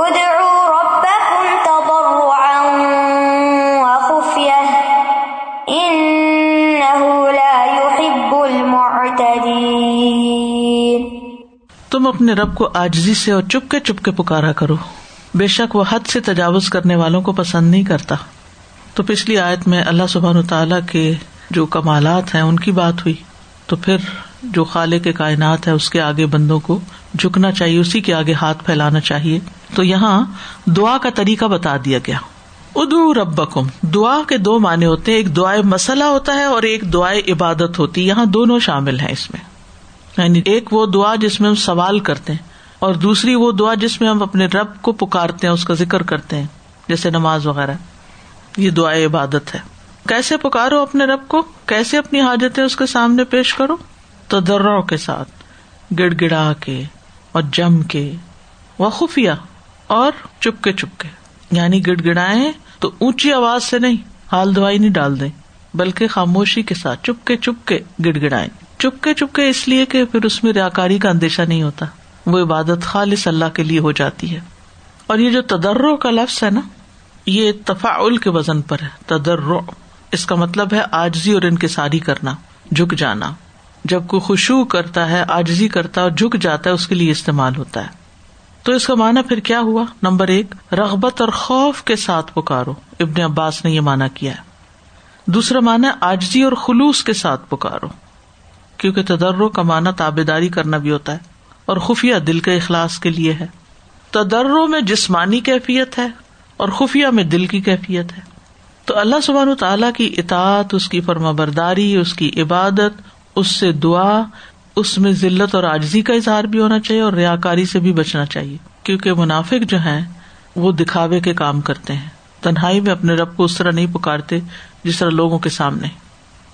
ادعوا ربكم تضرعا وخفية. إنه لا يحب المعتدين. تم اپنے رب کو آجزی سے اور چپ کے چپ کے پکارا کرو. بے شک وہ حد سے تجاوز کرنے والوں کو پسند نہیں کرتا. تو پچھلی آیت میں اللہ سبحان تعالیٰ کے جو کمالات ہیں، ان کی بات ہوئی. تو پھر جو خالے کے کائنات ہے اس کے آگے بندوں کو جھکنا چاہیے، اسی کے آگے ہاتھ پھیلانا چاہیے۔ تو یہاں دعا کا طریقہ بتا دیا گیا۔ ادو ربکم، دعا کے دو معنی ہوتے ہیں۔ ایک دعائیں مسئلہ ہوتا ہے اور ایک دعائیں عبادت ہوتی ہے۔ یہاں دونوں شامل ہیں اس میں۔ یعنی ایک وہ دعا جس میں ہم سوال کرتے ہیں اور دوسری وہ دعا جس میں ہم اپنے رب کو پکارتے ہیں، اس کا ذکر کرتے ہیں، جیسے نماز وغیرہ۔ یہ دعا عبادت ہے۔ کیسے پکارو اپنے رب کو؟ کیسے اپنی حاجتیں اس کے سامنے پیش کرو؟ تو کے ساتھ، گڑ گڑا کے۔ اور جم کے وہ خفیہ اور چپ کے چپ کے یعنی گڑ گڑائے تو اونچی آواز سے نہیں، حال دوائی نہیں ڈال دیں، بلکہ خاموشی کے ساتھ چپ کے چپ کے گڑ گڑائے چپ کے چپ کے اس لیے کہ پھر اس میں ریاکاری کا اندیشہ نہیں ہوتا، وہ عبادت خالص اللہ کے لیے ہو جاتی ہے۔ اور یہ جو تدرو کا لفظ ہے نا، یہ تفاعل کے وزن پر ہے تدرو اس کا مطلب ہے آجزی اور انکساری کرنا، جھک جانا۔ جب کوئی خوشبو کرتا ہے آجزی کرتا ہے اور جھک جاتا ہے، اس کے لیے استعمال ہوتا ہے۔ تو اس کا مانا پھر کیا ہوا؟ نمبر ایک، رغبت اور خوف کے ساتھ پکارو۔ ابن عباس نے یہ مانا کیا ہے۔ دوسرا مانا آجزی اور خلوص کے ساتھ پکارو۔ کیونکہ تدرو کا مانا تابے داری کرنا بھی ہوتا ہے اور خفیہ دل کے اخلاص کے لیے ہے۔ تدرو میں جسمانی کیفیت ہے اور خفیہ میں دل کی کیفیت ہے۔ تو اللہ سبحان تعالیٰ کی اطاعت، اس کی فرما برداری، اس کی عبادت اس سے دعا، اس میں ذلت اور آجزی کا اظہار بھی ہونا چاہیے اور ریا کاری سے بھی بچنا چاہیے۔ کیونکہ منافق جو ہے وہ دکھاوے کے کام کرتے ہیں۔ تنہائی میں اپنے رب کو اس طرح نہیں پکارتے جس طرح لوگوں کے سامنے۔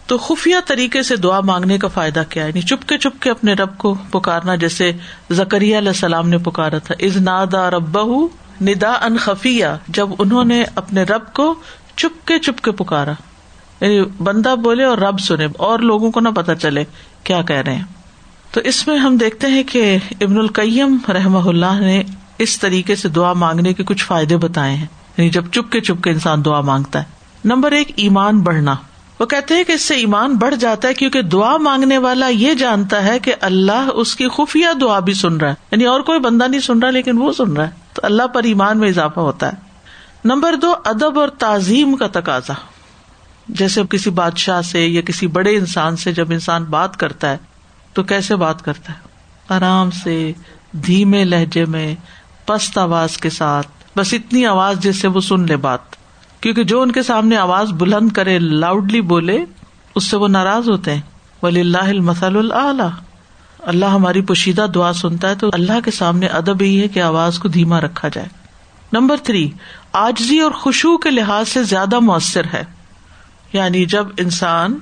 تو خفیہ طریقے سے دعا مانگنے کا فائدہ کیا ہے؟ یعنی چپ کے چپ کے اپنے رب کو پکارنا، جیسے زکری علیہ السلام نے پکارا تھا۔ از نادا رب ندا ان خفیہ، جب انہوں نے اپنے رب کو چپ کے چپ کے پکارا۔ یعنی بندہ بولے اور رب سنے اور لوگوں کو نہ پتا چلے کیا کہہ رہے ہیں۔ تو اس میں ہم دیکھتے ہیں کہ ابن القیم رحم اللہ نے اس طریقے سے دعا مانگنے کے کچھ فائدے بتائے ہیں۔ یعنی جب چپ کے چپ کے انسان دعا مانگتا ہے۔ نمبر ایک، ایمان بڑھنا۔ وہ کہتے ہیں کہ اس سے ایمان بڑھ جاتا ہے کیونکہ دعا مانگنے والا یہ جانتا ہے کہ اللہ اس کی خفیہ دعا بھی سن رہا ہے۔ یعنی اور کوئی بندہ نہیں سن رہا لیکن وہ سن رہا ہے۔ تو اللہ پر ایمان میں اضافہ ہوتا ہے۔ نمبر دو، ادب اور تعظیم کا تقاضا۔ جیسے کسی بادشاہ سے یا کسی بڑے انسان سے جب انسان بات کرتا ہے، تو کیسے بات کرتا ہے؟ آرام سے، دھیمے لہجے میں، پست آواز کے ساتھ، بس اتنی آواز جس سے وہ سن لے بات۔ کیونکہ جو ان کے سامنے آواز بلند کرے لاؤڈلی بولے، اس سے وہ ناراض ہوتے ہیں۔ ولی اللہ المسل اللہ اللہ ہماری پوشیدہ دعا سنتا ہے، تو اللہ کے سامنے ادب یہی ہے کہ آواز کو دھیما رکھا جائے۔ نمبر تھری، آجزی اور خوشبو کے لحاظ سے زیادہ مؤثر ہے۔ یعنی جب انسان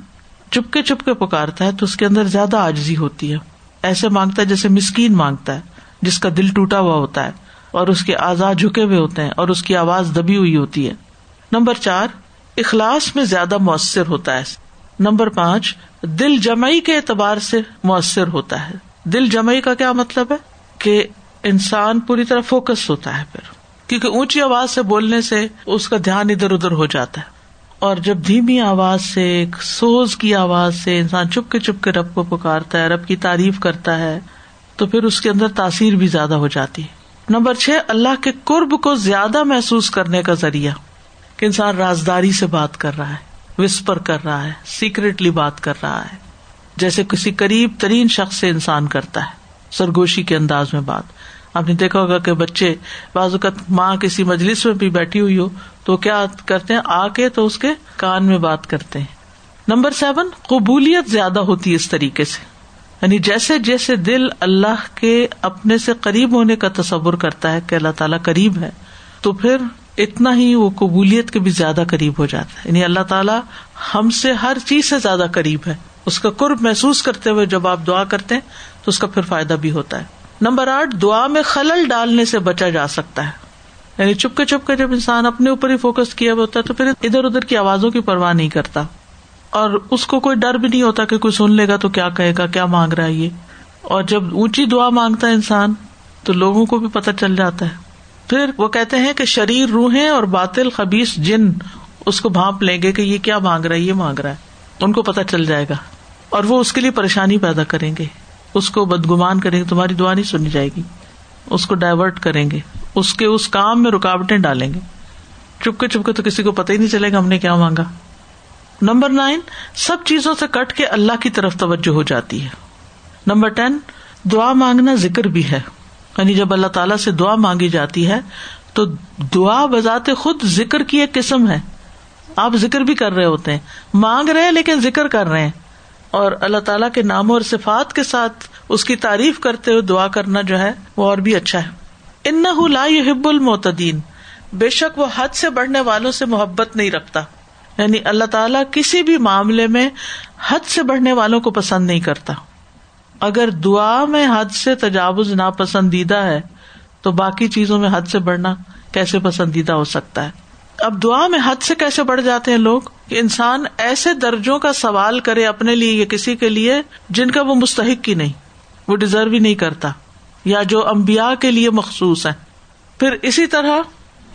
چپکے چپکے پکارتا ہے تو اس کے اندر زیادہ آجزی ہوتی ہے۔ ایسے مانگتا ہے جیسے مسکین مانگتا ہے، جس کا دل ٹوٹا ہوا ہوتا ہے اور اس کے آزاد جھکے ہوئے ہوتے ہیں اور اس کی آواز دبی ہوئی ہوتی ہے۔ نمبر چار، اخلاص میں زیادہ مؤثر ہوتا ہے۔ نمبر پانچ، دل جمعی کے اعتبار سے مؤثر ہوتا ہے۔ دل جمعی کا کیا مطلب ہے؟ کہ انسان پوری طرح فوکس ہوتا ہے پھر، کیونکہ اونچی آواز سے بولنے سے اس کا دھیان ادھر ادھر ہو جاتا ہے۔ اور جب دھیمی آواز سے سوز کی آواز سے انسان چپ کے چپ کے رب کو پکارتا ہے، رب کی تعریف کرتا ہے، تو پھر اس کے اندر تاثیر بھی زیادہ ہو جاتی ہے۔ نمبر چھ، اللہ کے قرب کو زیادہ محسوس کرنے کا ذریعہ کہ انسان رازداری سے بات کر رہا ہے وسپر کر رہا ہے سیکریٹلی بات کر رہا ہے۔ جیسے کسی قریب ترین شخص سے انسان کرتا ہے، سرگوشی کے انداز میں بات۔ آپ نے دیکھا ہوگا کہ بچے بعض اوقات ماں کسی مجلس میں بھی بیٹھی ہوئی ہو تو کیا کرتے ہیں؟ آ کے تو اس کے کان میں بات کرتے ہیں۔ نمبر سیون، قبولیت زیادہ ہوتی ہے اس طریقے سے۔ یعنی جیسے جیسے دل اللہ کے اپنے سے قریب ہونے کا تصور کرتا ہے کہ اللہ تعالیٰ قریب ہے، تو پھر اتنا ہی وہ قبولیت کے بھی زیادہ قریب ہو جاتا ہے۔ یعنی اللہ تعالیٰ ہم سے ہر چیز سے زیادہ قریب ہے۔ اس کا قرب محسوس کرتے ہوئے جب آپ دعا کرتے ہیں تو اس کا پھر فائدہ بھی ہوتا ہے۔ نمبر آٹھ، دعا میں خلل ڈالنے سے بچا جا سکتا ہے۔ یعنی چپ کے چپ کے جب انسان اپنے اوپر ہی فوکس کیا ہوتا ہے تو پھر ادھر ادھر کی آوازوں کی پرواہ نہیں کرتا۔ اور اس کو کوئی ڈر بھی نہیں ہوتا کہ کوئی سن لے گا تو کیا کہے گا، کیا مانگ رہا ہے یہ۔ اور جب اونچی دعا مانگتا ہے انسان تو لوگوں کو بھی پتہ چل جاتا ہے۔ پھر وہ کہتے ہیں کہ شریر روحیں اور باطل خبیص جن، اس کو بھانپ لیں گے کہ یہ کیا مانگ رہا ہے، یہ مانگ رہا ہے۔ ان کو پتا چل جائے گا۔ اور وہ اس کے لیے پریشانی پیدا کریں گے۔ اس کو بدگمان کریں گے، تمہاری دعا نہیں سنی جائے گی۔ اس کو ڈائیورٹ کریں گے۔ اس کے اس کام میں رکاوٹیں ڈالیں گے۔ چپکے چپکے تو کسی کو پتہ ہی نہیں چلے گا ہم نے کیا مانگا۔ نمبر نائن، سب چیزوں سے کٹ کے اللہ کی طرف توجہ ہو جاتی ہے۔ نمبر ٹین، دعا مانگنا ذکر بھی ہے۔ یعنی جب اللہ تعالیٰ سے دعا مانگی جاتی ہے، تو دعا بذات خود ذکر کی ایک قسم ہے۔ آپ ذکر بھی کر رہے ہوتے ہیں۔ مانگ رہے ہیں لیکن ذکر کر رہے ہیں۔ اور اللہ تعالیٰ کے ناموں اور صفات کے ساتھ اس کی تعریف کرتے ہوئے دعا کرنا جو ہے وہ اور بھی اچھا ہے۔ ان لا حب المعتدین۔ بے شک وہ حد سے بڑھنے والوں سے محبت نہیں رکھتا۔ یعنی اللہ تعالیٰ کسی بھی معاملے میں حد سے بڑھنے والوں کو پسند نہیں کرتا۔ اگر دعا میں حد سے تجاوز ناپسندیدہ ہے تو باقی چیزوں میں حد سے بڑھنا کیسے پسندیدہ ہو سکتا ہے؟ اب دعا میں حد سے کیسے بڑھ جاتے ہیں لوگ؟ کہ انسان ایسے درجوں کا سوال کرے اپنے لیے یا کسی کے لیے جن کا وہ مستحق کی نہیں، وہ ڈیزرو ہی نہیں کرتا، یا جو امبیا کے لیے مخصوص ہے پھر اسی طرح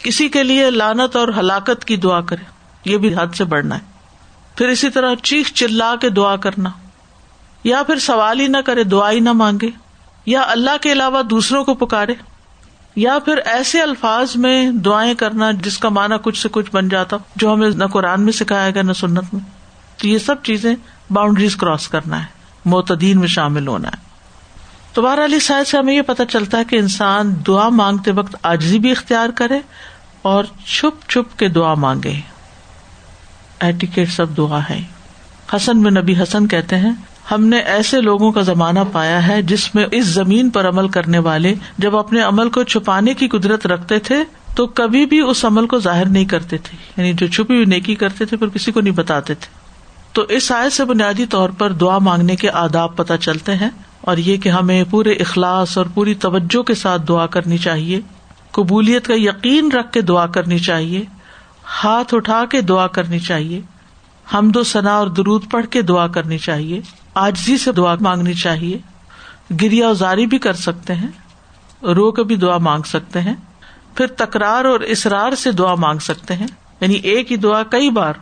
کسی کے لیے لانت اور ہلاکت کی دعا کرے، یہ بھی حد سے بڑھنا ہے۔ پھر اسی طرح چیخ چلا کے دعا کرنا، یا پھر سوال ہی نہ کرے، دعا ہی نہ مانگے، یا اللہ کے علاوہ دوسروں کو پکارے۔ یا پھر ایسے الفاظ میں دعائیں کرنا جس کا مانا کچھ سے کچھ بن جاتا جو ہمیں نہ قرآن میں سکھایا گیا، نہ سنت میں۔ تو یہ سب چیزیں باؤنڈریز کراس کرنا ہے، معتدین میں شامل ہونا ہے۔ تو بہر علی شاید سے ہمیں یہ پتا چلتا ہے کہ انسان دعا مانگتے وقت آجزی بھی اختیار کرے اور چھپ چھپ کے دعا مانگے۔ ایٹیکیٹ سب دعا ہے۔ حسن میں نبی حسن کہتے ہیں ہم نے ایسے لوگوں کا زمانہ پایا ہے جس میں اس زمین پر عمل کرنے والے جب اپنے عمل کو چھپانے کی قدرت رکھتے تھے تو کبھی بھی اس عمل کو ظاہر نہیں کرتے تھے۔ یعنی جو چھپی ہوئی نیکی کرتے تھے پھر کسی کو نہیں بتاتے تھے۔ تو اس آئے سے بنیادی طور پر دعا مانگنے کے آداب پتہ چلتے ہیں اور یہ کہ ہمیں پورے اخلاص اور پوری توجہ کے ساتھ دعا کرنی چاہیے۔ قبولیت کا یقین رکھ کے دعا کرنی چاہیے۔ ہاتھ اٹھا کے دعا کرنی چاہیے۔ ہم دو ثنا اور درود پڑھ کے دعا کرنی چاہیے۔ آجزی سے دعا مانگنی چاہیے۔ گریا ازاری بھی کر سکتے ہیں۔ رو کے بھی دعا مانگ سکتے ہیں۔ پھر تکرار اور اسرار سے دعا مانگ سکتے ہیں۔ یعنی ایک ہی دعا کئی بار۔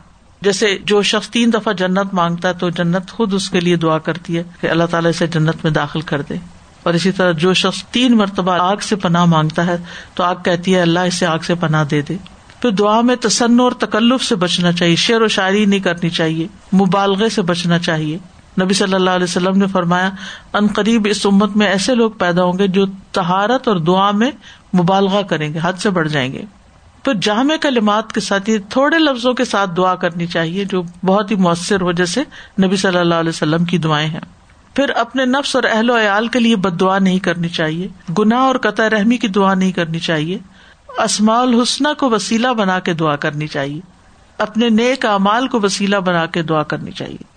جیسے جو شخص تین دفعہ جنت مانگتا ہے تو جنت خود اس کے لیے دعا کرتی ہے کہ اللہ تعالیٰ اسے جنت میں داخل کر دے۔ اور اسی طرح جو شخص تین مرتبہ آگ سے پناہ مانگتا ہے تو آگ کہتی ہے اللہ اسے آگ سے پناہ دے دے۔ پھر دعا میں تسن اور تکلف سے بچنا چاہیے۔ شعر و شاعری نہیں کرنی چاہیے۔ مبالغے سے بچنا چاہیے۔ نبی صلی اللہ علیہ وسلم نے فرمایا، ان قریب اس امت میں ایسے لوگ پیدا ہوں گے جو تہارت اور دعا میں مبالغہ کریں گے، حد سے بڑھ جائیں گے۔ تو جامع کلمات کے ساتھ ہی تھوڑے لفظوں کے ساتھ دعا کرنی چاہیے جو بہت ہی مؤثر ہو، جیسے نبی صلی اللہ علیہ وسلم کی دعائیں ہیں۔ پھر اپنے نفس اور اہل و عیال کے لیے بد دعا نہیں کرنی چاہیے، گناہ اور قطع رحمی کی دعا نہیں کرنی چاہیے، اسماء الحسنہ کو وسیلہ بنا کے دعا کرنی چاہیے، اپنے نیک اعمال کو وسیلہ بنا کے دعا کرنی چاہیے۔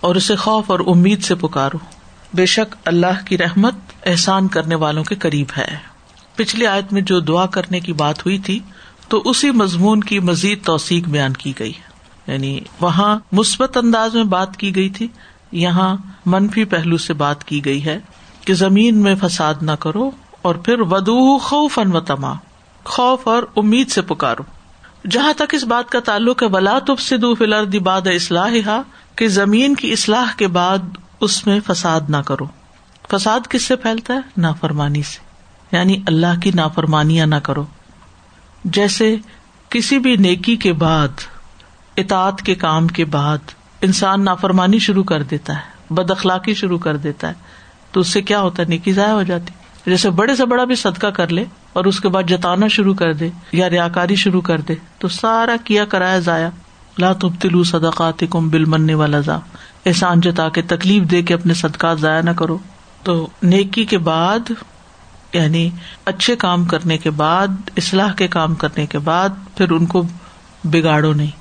اور اسے خوف اور امید سے پکارو۔ بے شک اللہ کی رحمت احسان کرنے والوں کے قریب ہے۔ پچھلی آیت میں جو دعا کرنے کی بات ہوئی تھی، تو اسی مضمون کی مزید توثیق بیان کی گئی۔ یعنی وہاں مثبت انداز میں بات کی گئی تھی، یہاں منفی پہلو سے بات کی گئی ہے کہ زمین میں فساد نہ کرو اور پھر ودو خوف ان تما خوف اور امید سے پکارو۔ جہاں تک اس بات کا تعلق ہے، ولا تب سدو فلر باد اصلاح کہ زمین کی اصلاح کے بعد اس میں فساد نہ کرو۔ فساد کس سے پھیلتا ہے؟ نافرمانی سے۔ یعنی اللہ کی نافرمانیاں نہ کرو۔ جیسے کسی بھی نیکی کے بعد اطاط کے کام کے بعد انسان نافرمانی شروع کر دیتا ہے، بد اخلاقی شروع کر دیتا ہے، تو اس سے کیا ہوتا ہے؟ نیکی ضائع ہو جاتی۔ جیسے بڑے سے بڑا بھی صدقہ کر لے اور اس کے بعد جتانا شروع کر دے یا ریا کاری شروع کر دے، تو سارا کیا کرایا ضائع۔ لا تبتلو صدقات کم بل مننے والا ذا احسان جتا کے تکلیف دے کے اپنے صدقات ضائع نہ کرو۔ تو نیکی کے بعد یعنی اچھے کام کرنے کے بعد، اصلاح کے کام کرنے کے بعد، پھر ان کو بگاڑو نہیں۔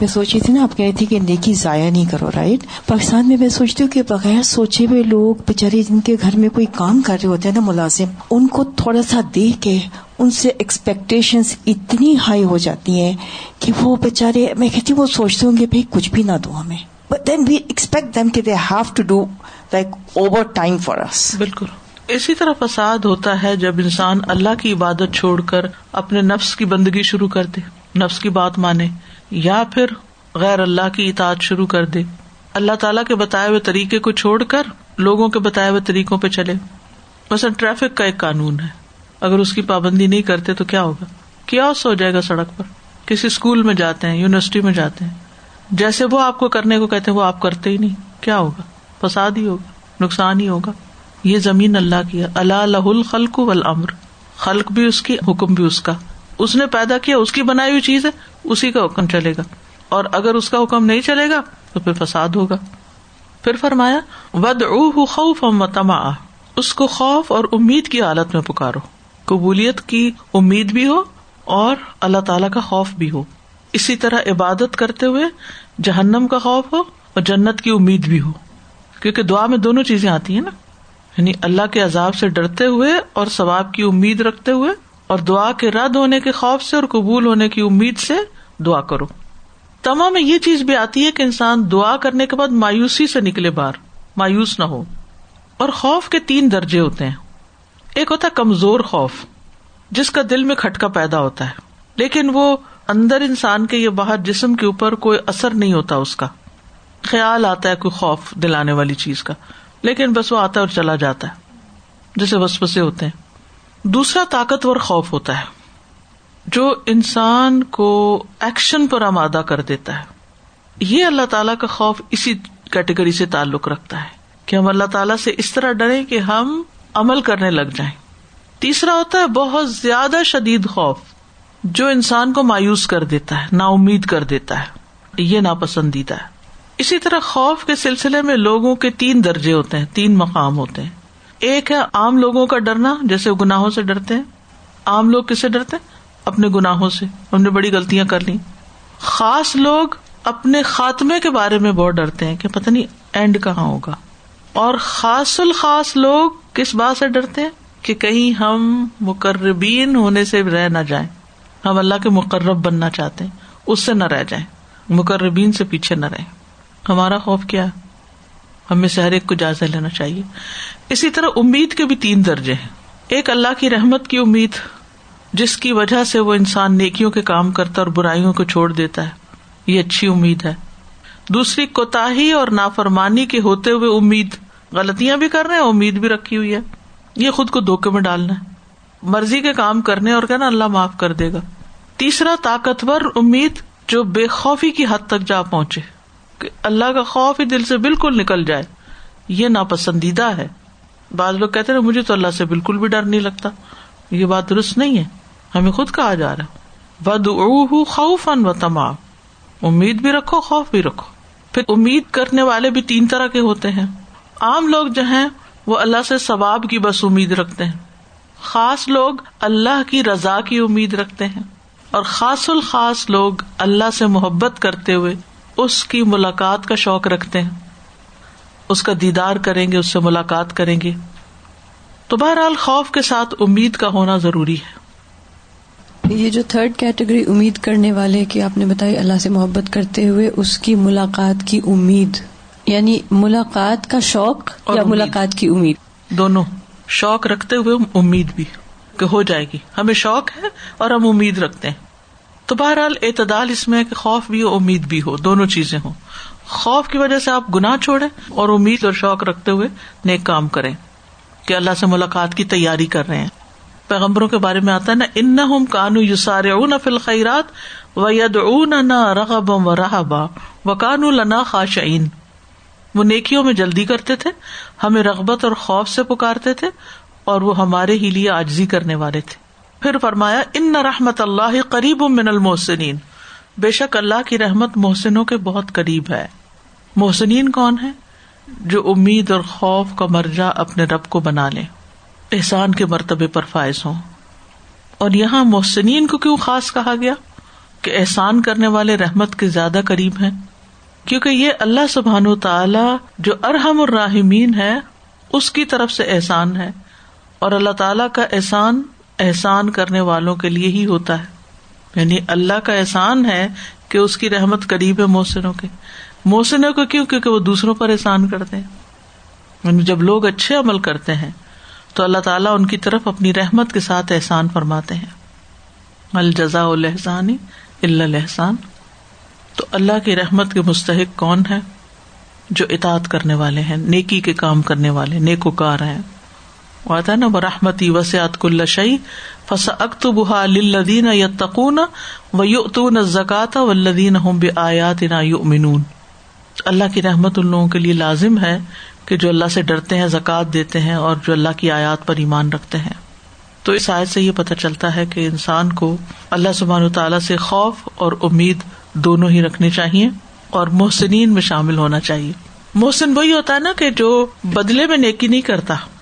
میں سوچ رہی تھی نا، آپ کہہ رہی تھی کہ نیکی ضائع نہیں کرو رائٹ پاکستان میں میں سوچتی ہوں کہ بغیر سوچے ہوئے لوگ بےچارے جن کے گھر میں کوئی کام کر رہے ہوتے ہیں نا ملازم، ان کو تھوڑا سا دیکھ کے ان سے ایکسپیکٹیشن اتنی ہائی ہو جاتی ہیں کہ وہ بےچارے میں کہتی ہوں، وہ سوچتے ہوں گے، بھائی، کچھ بھی نہ دو ہمیں but then we expect them کہ they have to do like overtime for us بالکل۔ اسی طرح فساد ہوتا ہے جب انسان اللہ کی عبادت چھوڑ کر اپنے نفس کی بندگی شروع کر دے، نفس کی بات مانے۔ یا پھر غیر اللہ کی اطاعت شروع کر دے۔ اللہ تعالیٰ کے بتائے ہوئے طریقے کو چھوڑ کر لوگوں کے بتائے ہوئے طریقوں پہ چلے۔ مثلاً ٹریفک کا ایک قانون ہے۔ اگر اس کی پابندی نہیں کرتے تو کیا ہوگا؟ کیا ہو جائے گا سڑک پر؟ کسی اسکول میں جاتے ہیں، یونیورسٹی میں جاتے ہیں۔ جیسے وہ آپ کو کرنے کو کہتے ہیں، وہ آپ کرتے ہی نہیں۔ کیا ہوگا؟ فساد ہی ہوگا، نقصان ہی ہوگا۔ یہ زمین اللہ کی اللہ لہ الخلق والامر۔ خلق بھی اس کی، حکم بھی اس کا۔ اس نے پیدا کیا، اس کی بنائی ہوئی چیز ہے، اسی کا حکم چلے گا۔ اور اگر اس کا حکم نہیں چلے گا، تو پھر فساد ہوگا۔ پھر فرمایا ود خوف تما اس کو خوف اور امید کی حالت میں پکارو۔ قبولیت کی امید بھی ہو اور اللہ تعالی کا خوف بھی ہو۔ اسی طرح عبادت کرتے ہوئے جہنم کا خوف ہو اور جنت کی امید بھی ہو۔ کیونکہ دعا میں دونوں چیزیں آتی ہیں نا۔ یعنی اللہ کے عذاب سے ڈرتے ہوئے اور ثواب کی امید رکھتے ہوئے اور دعا کے رد ہونے کے خوف سے اور قبول ہونے کی امید سے دعا کرو۔ تمام یہ چیز بھی آتی ہے کہ انسان دعا کرنے کے بعد مایوسی سے نکلے بار مایوس نہ ہو۔ اور خوف کے تین درجے ہوتے ہیں۔ ایک ہوتا ہے کمزور خوف، جس کا دل میں کھٹکا پیدا ہوتا ہے۔ لیکن وہ اندر انسان کے یا باہر جسم کے اوپر کوئی اثر نہیں ہوتا اس کا۔ خیال آتا ہے کوئی خوف دلانے والی چیز کا، لیکن بس وہ آتا ہے اور چلا جاتا ہے جیسے وسوسے ہوتے ہیں۔ دوسرا طاقتور خوف ہوتا ہے، جو انسان کو ایکشن پر آمادہ کر دیتا ہے۔ یہ اللہ تعالیٰ کا خوف اسی کیٹیگری سے تعلق رکھتا ہے کہ ہم اللہ تعالیٰ سے اس طرح ڈرے کہ ہم عمل کرنے لگ جائیں۔ تیسرا ہوتا ہے بہت زیادہ شدید خوف، جو انسان کو مایوس کر دیتا ہے نا امید کر دیتا ہے۔ یہ ناپسندیدہ ہے۔ اسی طرح خوف کے سلسلے میں لوگوں کے تین درجے ہوتے ہیں، تین مقام ہوتے ہیں۔ ایک ہے عام لوگوں کا ڈرنا، جیسے گناہوں سے ڈرتے ہیں۔ عام لوگ کس سے ڈرتے اپنے گناہوں سے۔ ہم نے بڑی غلطیاں کر لی خاص لوگ اپنے خاتمے کے بارے میں بہت ڈرتے ہیں کہ پتہ نہیں اینڈ کہاں ہوگا۔ اور خاص الخاص لوگ کس بات سے ڈرتے ہیں؟ کہ کہیں ہم مقربین ہونے سے رہ نہ جائیں۔ ہم اللہ کے مقرب بننا چاہتے ہیں، اس سے نہ رہ جائیں۔ مقربین سے پیچھے نہ رہیں۔ ہمارا خوف کیا ہے؟ ہمیں سے ہر ایک کو جائزہ لینا چاہیے۔ اسی طرح امید کے بھی تین درجے ہیں۔ ایک اللہ کی رحمت کی امید، جس کی وجہ سے وہ انسان نیکیوں کے کام کرتا اور برائیوں کو چھوڑ دیتا ہے۔ یہ اچھی امید ہے۔ دوسری کوتا اور نافرمانی کے ہوتے ہوئے امید۔ غلطیاں بھی کر رہے ہیں، امید بھی رکھی ہوئی ہے۔ یہ خود کو دھوکے میں ڈالنا ہے۔ مرضی کے کام کرنے اور کہنا، اللہ معاف کر دے گا۔ تیسرا، طاقتور امید جو بے خوفی کی حد تک جا پہنچے۔ اللہ کا خوف ہی دل سے بالکل نکل جائے، یہ ناپسندیدہ ہے۔ بعض لوگ کہتے ہیں مجھے تو اللہ سے بالکل بھی ڈر نہیں لگتا۔ یہ بات درست نہیں ہے۔ ہمیں خود کہا جا رہا بد خوف ان و امید بھی رکھو، خوف بھی رکھو۔ پھر امید کرنے والے بھی تین طرح کے ہوتے ہیں۔ عام لوگ جو ہیں، وہ اللہ سے ثواب کی بس امید رکھتے ہیں۔ خاص لوگ اللہ کی رضا کی امید رکھتے ہیں۔ اور خاص الخاص لوگ اللہ سے محبت کرتے ہوئے اس کی ملاقات کا شوق رکھتے ہیں۔ اس کا دیدار کریں گے اس سے ملاقات کریں گے۔ تو بہرحال خوف کے ساتھ امید کا ہونا ضروری ہے۔ یہ جو تھرڈ کیٹیگری امید کرنے والے کی آپ نے بتائی اللہ سے محبت کرتے ہوئے اس کی ملاقات کی امید۔ یعنی ملاقات کا شوق اور یا ملاقات کی امید۔ دونوں۔ شوق رکھتے ہوئے امید بھی کہ ہو جائے گی۔ ہمیں شوق ہے اور ہم امید رکھتے ہیں۔ تو بہرحال اعتدال اس میں کہ خوف بھی ہو، امید بھی ہو، دونوں چیزیں ہوں۔ خوف کی وجہ سے آپ گناہ چھوڑے اور امید اور شوق رکھتے ہوئے نیک کام کریں کہ اللہ سے ملاقات کی تیاری کر رہے ہیں۔ پیغمبروں کے بارے میں آتا ہے نا ان ہم کانو یوسار اون فل خیرات و ید اون نہ رغب و رحبا و کانو لنا خاشعین۔ وہ نیکیوں میں جلدی کرتے تھے، ہمیں رغبت اور خوف سے پکارتے تھے اور وہ ہمارے ہی لیے آجزی کرنے والے تھے۔ پھر فرمایا، ان نہ رحمت اللہ قریب من المحسنین. بے شک اللہ کی رحمت محسنوں کے بہت قریب ہے۔ محسنین کون ہے جو امید اور خوف کا مرجا اپنے رب کو بنا لے احسان کے مرتبے پر فائز ہوں۔ اور یہاں محسنین کو کیوں خاص کہا گیا؟ کہ احسان کرنے والے رحمت کے زیادہ قریب ہیں۔ کیونکہ یہ اللہ سبحان و تعالی جو ارحم الراحمین ہے، اس کی طرف سے احسان ہے۔ اور اللہ تعالی کا احسان احسان کرنے والوں کے لیے ہی ہوتا ہے۔ یعنی اللہ کا احسان ہے کہ اس کی رحمت قریب ہے محسنوں کے۔ محسنوں کو کیوں؟ کیونکہ وہ دوسروں پر احسان کرتے ہیں۔ یعنی جب لوگ اچھے عمل کرتے ہیں، تو اللہ تعالیٰ ان کی طرف اپنی رحمت کے ساتھ احسان فرماتے ہیں۔ الجزا الحسان الحسان تو اللہ کی رحمت کے مستحق کون ہے جو اطاط کرنے والے ہیں، نیکی کے کام کرنے والے نیک وکار ہیں۔ آتا نا برحمتی وسعت کل شعی فس اکت بحا لدین یا و یو زکات و لدین ہوں بے آیات نا یؤمنون اللہ کی رحمت ان لوگوں کے لیے لازم ہے کہ جو اللہ سے ڈرتے ہیں، زکوٰۃ دیتے ہیں اور جو اللہ کی آیات پر ایمان رکھتے ہیں۔ تو اس آیت سے یہ پتہ چلتا ہے کہ انسان کو اللہ سبحان تعالیٰ سے خوف اور امید دونوں ہی رکھنے چاہیے اور محسنین میں شامل ہونا چاہیے۔ محسن وہی ہوتا ہے نا کہ جو بدلے میں نیکی نہیں کرتا۔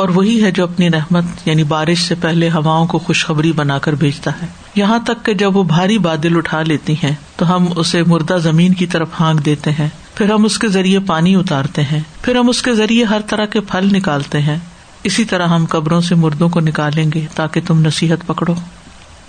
اور وہی ہے جو اپنی رحمت یعنی بارش سے پہلے ہواؤں کو خوشخبری بنا کر بھیجتا ہے۔ یہاں تک کہ جب وہ بھاری بادل اٹھا لیتی ہیں، تو ہم اسے مردہ زمین کی طرف ہانک دیتے ہیں۔ پھر ہم اس کے ذریعے پانی اتارتے ہیں۔ پھر ہم اس کے ذریعے ہر طرح کے پھل نکالتے ہیں۔ اسی طرح ہم قبروں سے مردوں کو نکالیں گے تاکہ تم نصیحت پکڑو۔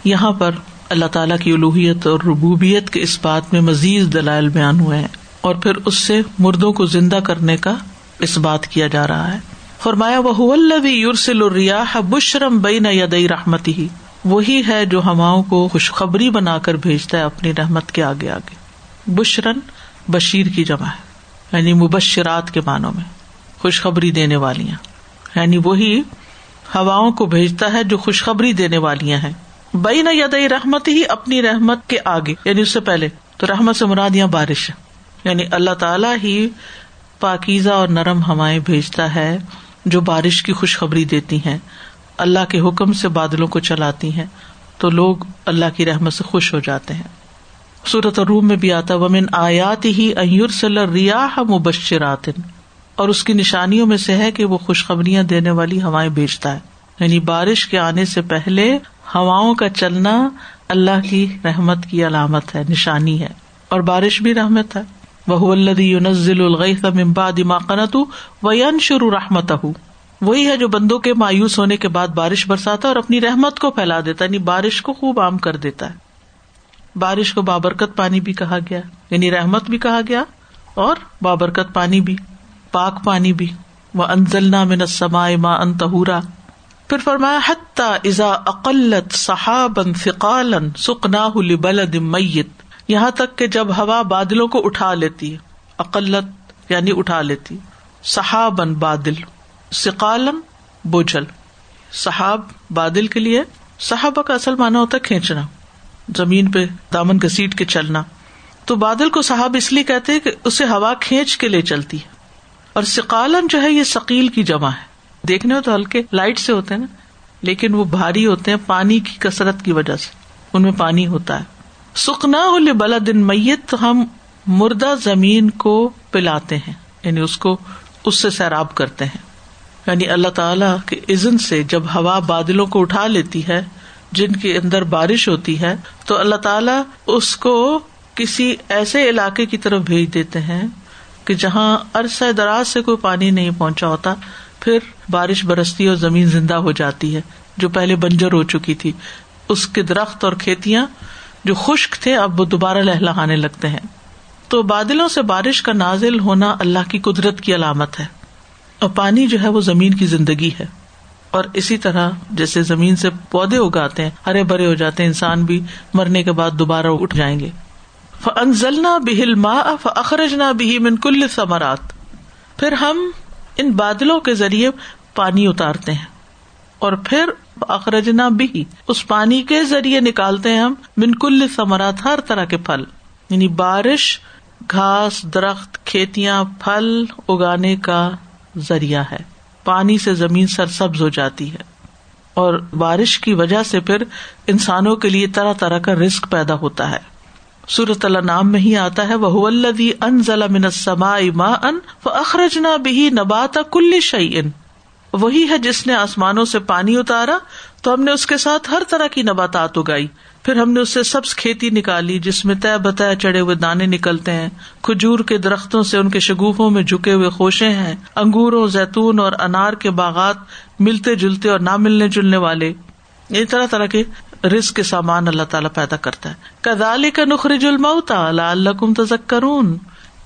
یہاں پر اللہ تعالیٰ کی الوحیت اور ربوبیت کے اس بات میں مزید دلائل بیان ہوئے ہیں۔ اور پھر اس سے مردوں کو زندہ کرنے کا اس بات کیا جا رہا ہے۔ فرمایا وہ یورسل الریاح بشرم بین یدئی رحمتی ہی وہی ہے جو ہماؤں کو خوشخبری بنا کر بھیجتا ہے اپنی رحمت کے آگے آگے۔ بشرن بشیر کی جمع ہے یعنی مبشرات کے معنوں میں، خوشخبری دینے والیاں۔ یعنی وہی ہواؤں کو بھیجتا ہے جو خوشخبری دینے والیاں ہیں۔ بئی نہ یدئی رحمت ہی اپنی رحمت کے آگے۔ یعنی اس سے پہلے تو رحمت سے مراد یا بارش یعنی اللہ تعالیٰ ہی پاکیزہ اور نرم ہوائیں بھیجتا ہے جو بارش کی خوشخبری دیتی ہیں، اللہ کے حکم سے بادلوں کو چلاتی ہیں، تو لوگ اللہ کی رحمت سے خوش ہو جاتے ہیں۔ صورت روم میں بھی آتا ومن آیات ہی ایور صلی ریاح مبشرات۔ اور اس کی نشانیوں میں سے ہے کہ وہ خوشخبریاں دینے والی ہوائیں بیچتا ہے۔ یعنی بارش کے آنے سے پہلے ہواؤں کا چلنا اللہ کی رحمت کی علامت ہے، نشانی ہے۔ اور بارش بھی رحمت ہے۔ وہ الدی نزل الغیث ممباد ماقنت وین شروع رحمت وہی ہے جو بندوں کے مایوس ہونے کے بعد بارش برساتا اور اپنی رحمت کو پھیلا دیتا یعنی بارش کو خوب عام کر دیتا ہے۔ بارش کو بابرکت پانی بھی کہا گیا یعنی رحمت بھی کہا گیا اور بابرکت پانی بھی، پاک پانی بھی۔ وہ انزل من سما ما انتہورا پھر فرمایا حتہ ازا اقلت صحابن فقالن سکنا بلد میت یہاں تک کہ جب ہوا بادلوں کو اٹھا لیتی ہے اقلت یعنی اٹھا لیتی۔ صحابن بادل سقالم بوجھل۔ صحاب بادل کے لیے صحابہ کا اصل مانا ہوتا ہے کھینچنا، زمین پہ دامن گسیٹ کے چلنا۔ تو بادل کو صحاب اس لیے کہتے کہ اسے ہوا کھینچ کے لے چلتی ہے۔ اور سقالن جو ہے یہ سکیل کی جمع ہے۔ دیکھنے میں تو ہلکے لائٹ سے ہوتے ہیں نا، لیکن وہ بھاری ہوتے ہیں، پانی کی کثرت کی وجہ سے۔ ان میں پانی ہوتا ہے۔ سکنا ہو بلا دن میت، ہم مردہ زمین کو پلاتے ہیں یعنی اس کو، اس سے سیراب کرتے ہیں۔ یعنی اللہ تعالی کے عزن سے جب ہوا بادلوں کو اٹھا لیتی ہے، جن کے اندر بارش ہوتی ہے، تو اللہ تعالیٰ اس کو کسی ایسے علاقے کی طرف بھیج دیتے ہیں کہ جہاں عرصہ دراز سے کوئی پانی نہیں پہنچا ہوتا، پھر بارش برستی اور زمین زندہ ہو جاتی ہے، جو پہلے بنجر ہو چکی تھی۔ اس کے درخت اور کھیتیاں جو خشک تھے اب وہ دوبارہ لہلانے لگتے ہیں۔ تو بادلوں سے بارش کا نازل ہونا اللہ کی قدرت کی علامت ہے۔ اور پانی جو ہے وہ زمین کی زندگی ہے۔ اور اسی طرح جیسے زمین سے پودے اگاتے ہیں، ہرے بھرے ہو جاتے ہیں، انسان بھی مرنے کے بعد دوبارہ اٹھ جائیں گے۔ فنزلنا بہل ما فخرجنا بھی من کل ثمرات پھر ہم ان بادلوں کے ذریعے پانی اتارتے ہیں۔ اور پھر اخرجنا بھی اس پانی کے ذریعے نکالتے ہیں ہم، من کل ثمرات، ہر طرح کے پھل۔ یعنی بارش، گھاس، درخت، کھیتیاں، پھل اگانے کا ذریعہ ہے۔ پانی سے زمین سرسبز ہو جاتی ہے۔ اور بارش کی وجہ سے پھر انسانوں کے لیے طرح طرح کا رسک پیدا ہوتا ہے۔ سورت اللہ نام میں ہی آتا ہے وہ الدی ان ضلع منسما ان اخرج نہ بھی نبات کل شعی وہی ہے جس نے آسمانوں سے پانی اتارا تو ہم نے اس کے ساتھ ہر طرح کی نباتات اگائی۔ پھر ہم نے اس سے سبز کھیتی نکالی جس میں طے بتایا چڑھے ہوئے دانے نکلتے ہیں۔ کھجور کے درختوں سے ان کے شگوفوں میں جھکے ہوئے خوشے ہیں۔ انگوروں، زیتون اور انار کے باغات ملتے جلتے اور نہ ملنے جلنے والے۔ یہ طرح طرح کے رسک کے سامان اللہ تعالیٰ پیدا کرتا ہے۔ کدال کا نخرج المتا اللہ کم تزک کرون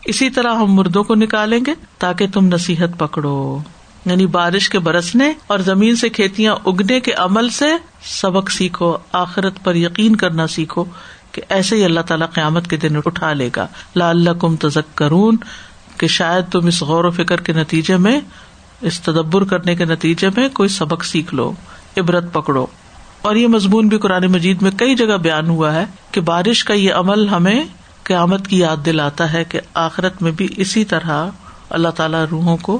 اسی طرح ہم مردوں کو نکالیں گے تاکہ تم نصیحت پکڑو۔ یعنی بارش کے برسنے اور زمین سے کھیتیاں اگنے کے عمل سے سبق سیکھو، آخرت پر یقین کرنا سیکھو کہ ایسے ہی اللہ تعالیٰ قیامت کے دن اٹھا لے گا۔ لا اللہ کم تزک کرون کہ شاید تم اس غور و فکر کے نتیجے میں، اس تدبر کرنے کے نتیجے میں کوئی سبق سیکھ لو، عبرت پکڑو۔ اور یہ مضمون بھی قرآن مجید میں کئی جگہ بیان ہوا ہے کہ بارش کا یہ عمل ہمیں قیامت کی یاد دلاتا ہے کہ آخرت میں بھی اسی طرح اللہ تعالیٰ روحوں کو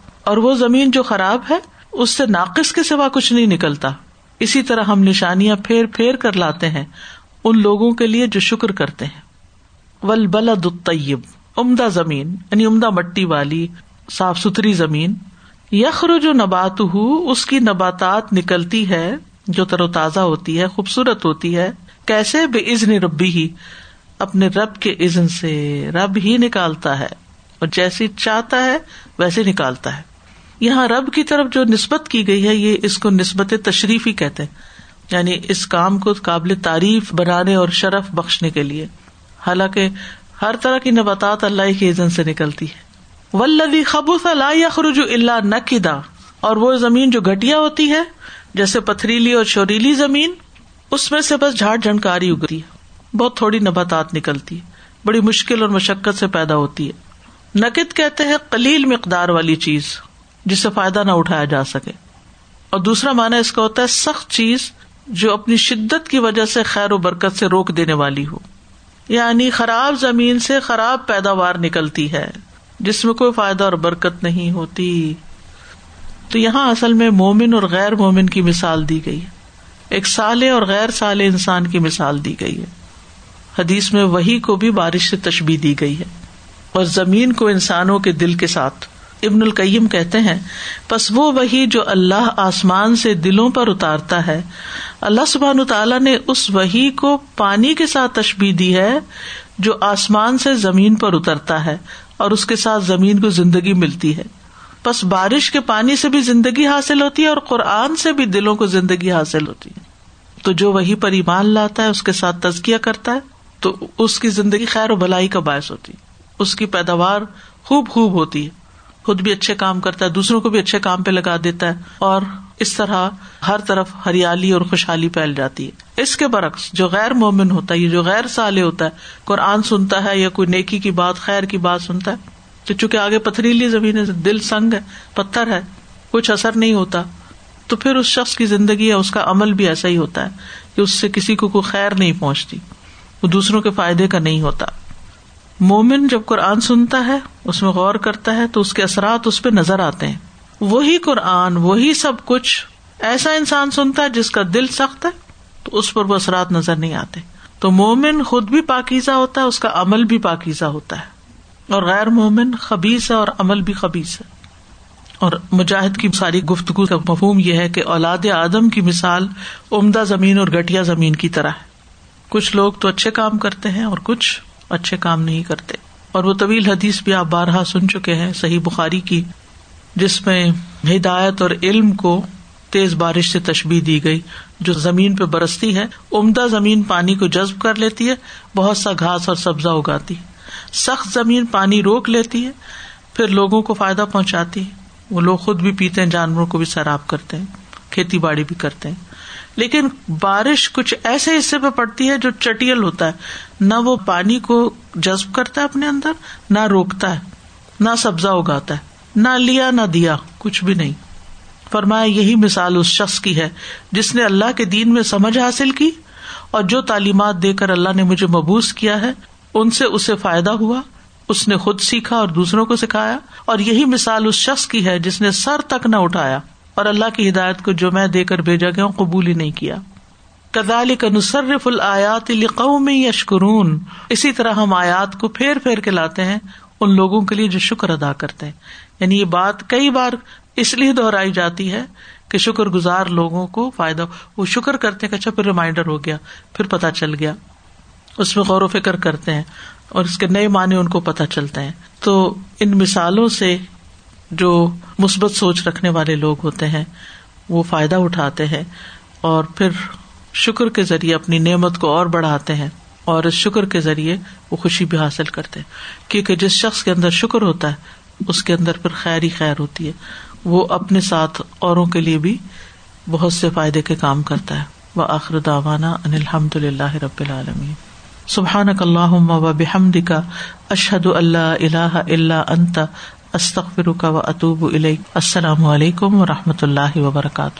اور وہ زمین جو خراب ہے، اس سے ناقص کے سوا کچھ نہیں نکلتا۔ اسی طرح ہم نشانیاں پھیر پھیر کر لاتے ہیں، ان لوگوں کے لیے جو شکر کرتے ہیں۔ ول بلد عمدہ زمین یعنی عمدہ مٹی والی، صاف ستھری زمین۔ یخر جو نبات ہو اس کی نباتات نکلتی ہے، جو تر و تازہ ہوتی ہے، خوبصورت ہوتی ہے۔ کیسے؟ بے عزن ربی ہی اپنے رب کے عزن سے۔ رب ہی نکالتا ہے، اور جیسی چاہتا ہے، ویسے نکالتا ہے۔ یہاں رب کی طرف جو نسبت کی گئی ہے، یہ اس کو نسبت تشریف ہی کہتے یعنی اس کام کو قابل تعریف بنانے اور شرف بخشنے کے لیے۔ حالانکہ ہر طرح کی نباتات اللہ کی عزن سے نکلتی ہے ولدی خبوص اللہ خروج اللہ نقدا اور وہ زمین جو گٹیا ہوتی ہے، جیسے پتھریلی اور شوریلی زمین، اس میں سے بس جھاڑ جھنکاری اگتی ہے۔ بہت تھوڑی نباتات نکلتی ہے بڑی مشکل اور مشقت سے پیدا ہوتی ہے۔ نقد کہتے ہیں کلیل مقدار والی چیز۔ جس سے فائدہ نہ اٹھایا جا سکے۔ اور دوسرا مانا اس کا ہوتا ہے سخت چیز جو اپنی شدت کی وجہ سے خیر و برکت سے روک دینے والی ہو۔ یعنی خراب زمین سے خراب پیداوار نکلتی ہے، جس میں کوئی فائدہ اور برکت نہیں ہوتی۔ تو یہاں اصل میں مومن اور غیر مومن کی مثال دی گئی ہے۔ ایک سالے اور غیر سالے انسان کی مثال دی گئی ہے۔ حدیث میں وہی کو بھی بارش سے تشبی دی گئی ہے۔ اور زمین کو انسانوں کے دل کے ساتھ ابن القیم کہتے ہیں بس وہ وہی جو اللہ آسمان سے دلوں پر اتارتا ہے۔ اللہ سبحان تعالیٰ نے اس وہی کو پانی کے ساتھ تشبی دی ہے جو آسمان سے زمین پر اترتا ہے اور اس کے ساتھ زمین کو زندگی ملتی ہے۔ بس بارش کے پانی سے بھی زندگی حاصل ہوتی ہے اور قرآن سے بھی دلوں کو زندگی حاصل ہوتی ہے۔ تو جو وہی پر ایمان لاتا ہے، اس کے ساتھ تزکیہ کرتا ہے، تو اس کی زندگی خیر و بلائی کا باعث ہوتی ہے۔ اس کی پیداوار خوب خوب ہوتی ہے۔ خود بھی اچھے کام کرتا ہے، دوسروں کو بھی اچھے کام پہ لگا دیتا ہے اور اس طرح ہر طرف ہریالی اور خوشحالی پھیل جاتی ہے۔ اس کے برعکس جو غیر مومن ہوتا ہے جو غیر سالے ہوتا ہے، قرآن سنتا ہے یا کوئی نیکی کی بات، خیر کی بات سنتا ہے، تو چونکہ آگے پتھریلی زمین ہے، دل سنگ ہے، پتھر ہے، کچھ اثر نہیں ہوتا، تو پھر اس شخص کی زندگی یا اس کا عمل بھی ایسا ہی ہوتا ہے کہ اس سے کسی کو کوئی خیر نہیں پہنچتی، وہ دوسروں کے فائدے کا نہیں ہوتا۔ مومن جب قرآن سنتا ہے، اس میں غور کرتا ہے، تو اس کے اثرات اس پہ نظر آتے ہیں۔ وہی قرآن، وہی سب کچھ ایسا انسان سنتا ہے جس کا دل سخت ہے، تو اس پر وہ اثرات نظر نہیں آتے۔ تو مومن خود بھی پاکیزہ ہوتا ہے، اس کا عمل بھی پاکیزہ ہوتا ہے۔ اور غیر مومن خبیص ہے اور عمل بھی خبیص ہے۔ اور مجاہد کی ساری گفتگو کا مفہوم یہ ہے کہ اولاد آدم کی مثال عمدہ زمین اور گٹیا زمین کی طرح ہے۔ کچھ لوگ تو اچھے کام کرتے ہیں اور کچھ اچھے کام نہیں کرتے۔ اور وہ طویل حدیث بھی آپ بارہا سن چکے ہیں، صحیح بخاری کی، جس میں ہدایت اور علم کو تیز بارش سے تشبیح دی گئی۔ جو زمین پہ برستی ہے، عمدہ زمین پانی کو جذب کر لیتی ہے، بہت سا گھاس اور سبزہ اگاتی۔ سخت زمین پانی روک لیتی ہے، پھر لوگوں کو فائدہ پہنچاتی۔ ہے وہ لوگ خود بھی پیتے ہیں، جانوروں کو بھی سیراب کرتے ہیں، کھیتی باڑی بھی کرتے ہیں۔ لیکن بارش کچھ ایسے حصے پہ پڑتی ہے جو چٹیل ہوتا ہے۔ نہ وہ پانی کو جذب کرتا ہے اپنے اندر، نہ روکتا ہے، نہ سبزہ اگاتا ہے، نہ لیا، نہ دیا، کچھ بھی نہیں۔ فرمایا، یہی مثال اس شخص کی ہے جس نے اللہ کے دین میں سمجھ حاصل کی اور جو تعلیمات دے کر اللہ نے مجھے مبوس کیا ہے، ان سے اسے فائدہ ہوا۔ اس نے خود سیکھا اور دوسروں کو سکھایا۔ اور یہی مثال اس شخص کی ہے جس نے سر تک نہ اٹھایا۔ اور اللہ کی ہدایت کو جو میں دے کر بھیجا گیا ہوں، قبول ہی نہیں کیا۔ کدال کا نصرف الیات میں یشکرون۔ اسی طرح ہم آیات کو پھیر پھیر کے لاتے ہیں، ان لوگوں کے لیے جو شکر ادا کرتے ہیں۔ یعنی یہ بات کئی بار اس لیے دہرائی جاتی ہے کہ شکر گزار لوگوں کو فائدہ۔ وہ شکر کرتے کہ اچھا پھر ریمائنڈر ہو گیا، پھر پتا چل گیا۔ اس میں غور و فکر کرتے ہیں اور اس کے نئے معنی ان کو پتہ چلتے ہیں۔ تو ان مثالوں سے جو مثبت سوچ رکھنے والے لوگ ہوتے ہیں، وہ فائدہ اٹھاتے ہیں اور پھر شکر کے ذریعے اپنی نعمت کو اور بڑھاتے ہیں اور اس شکر کے ذریعے وہ خوشی بھی حاصل کرتے ہیں۔ کیونکہ جس شخص کے اندر شکر ہوتا ہے، اس کے اندر پھر خیر ہی خیر ہوتی ہے۔ وہ اپنے ساتھ اوروں کے لیے بھی بہت سے فائدے کے کام کرتا ہے۔ وہ آخر داوانا ان الحمد للہ رب العالمین۔ سبحان اللہ و بحمد کا اشحد اللہ اللہ اللہ انت استخر کا و اطوب السلام علیکم و رحمۃ اللہ وبرکاتہ.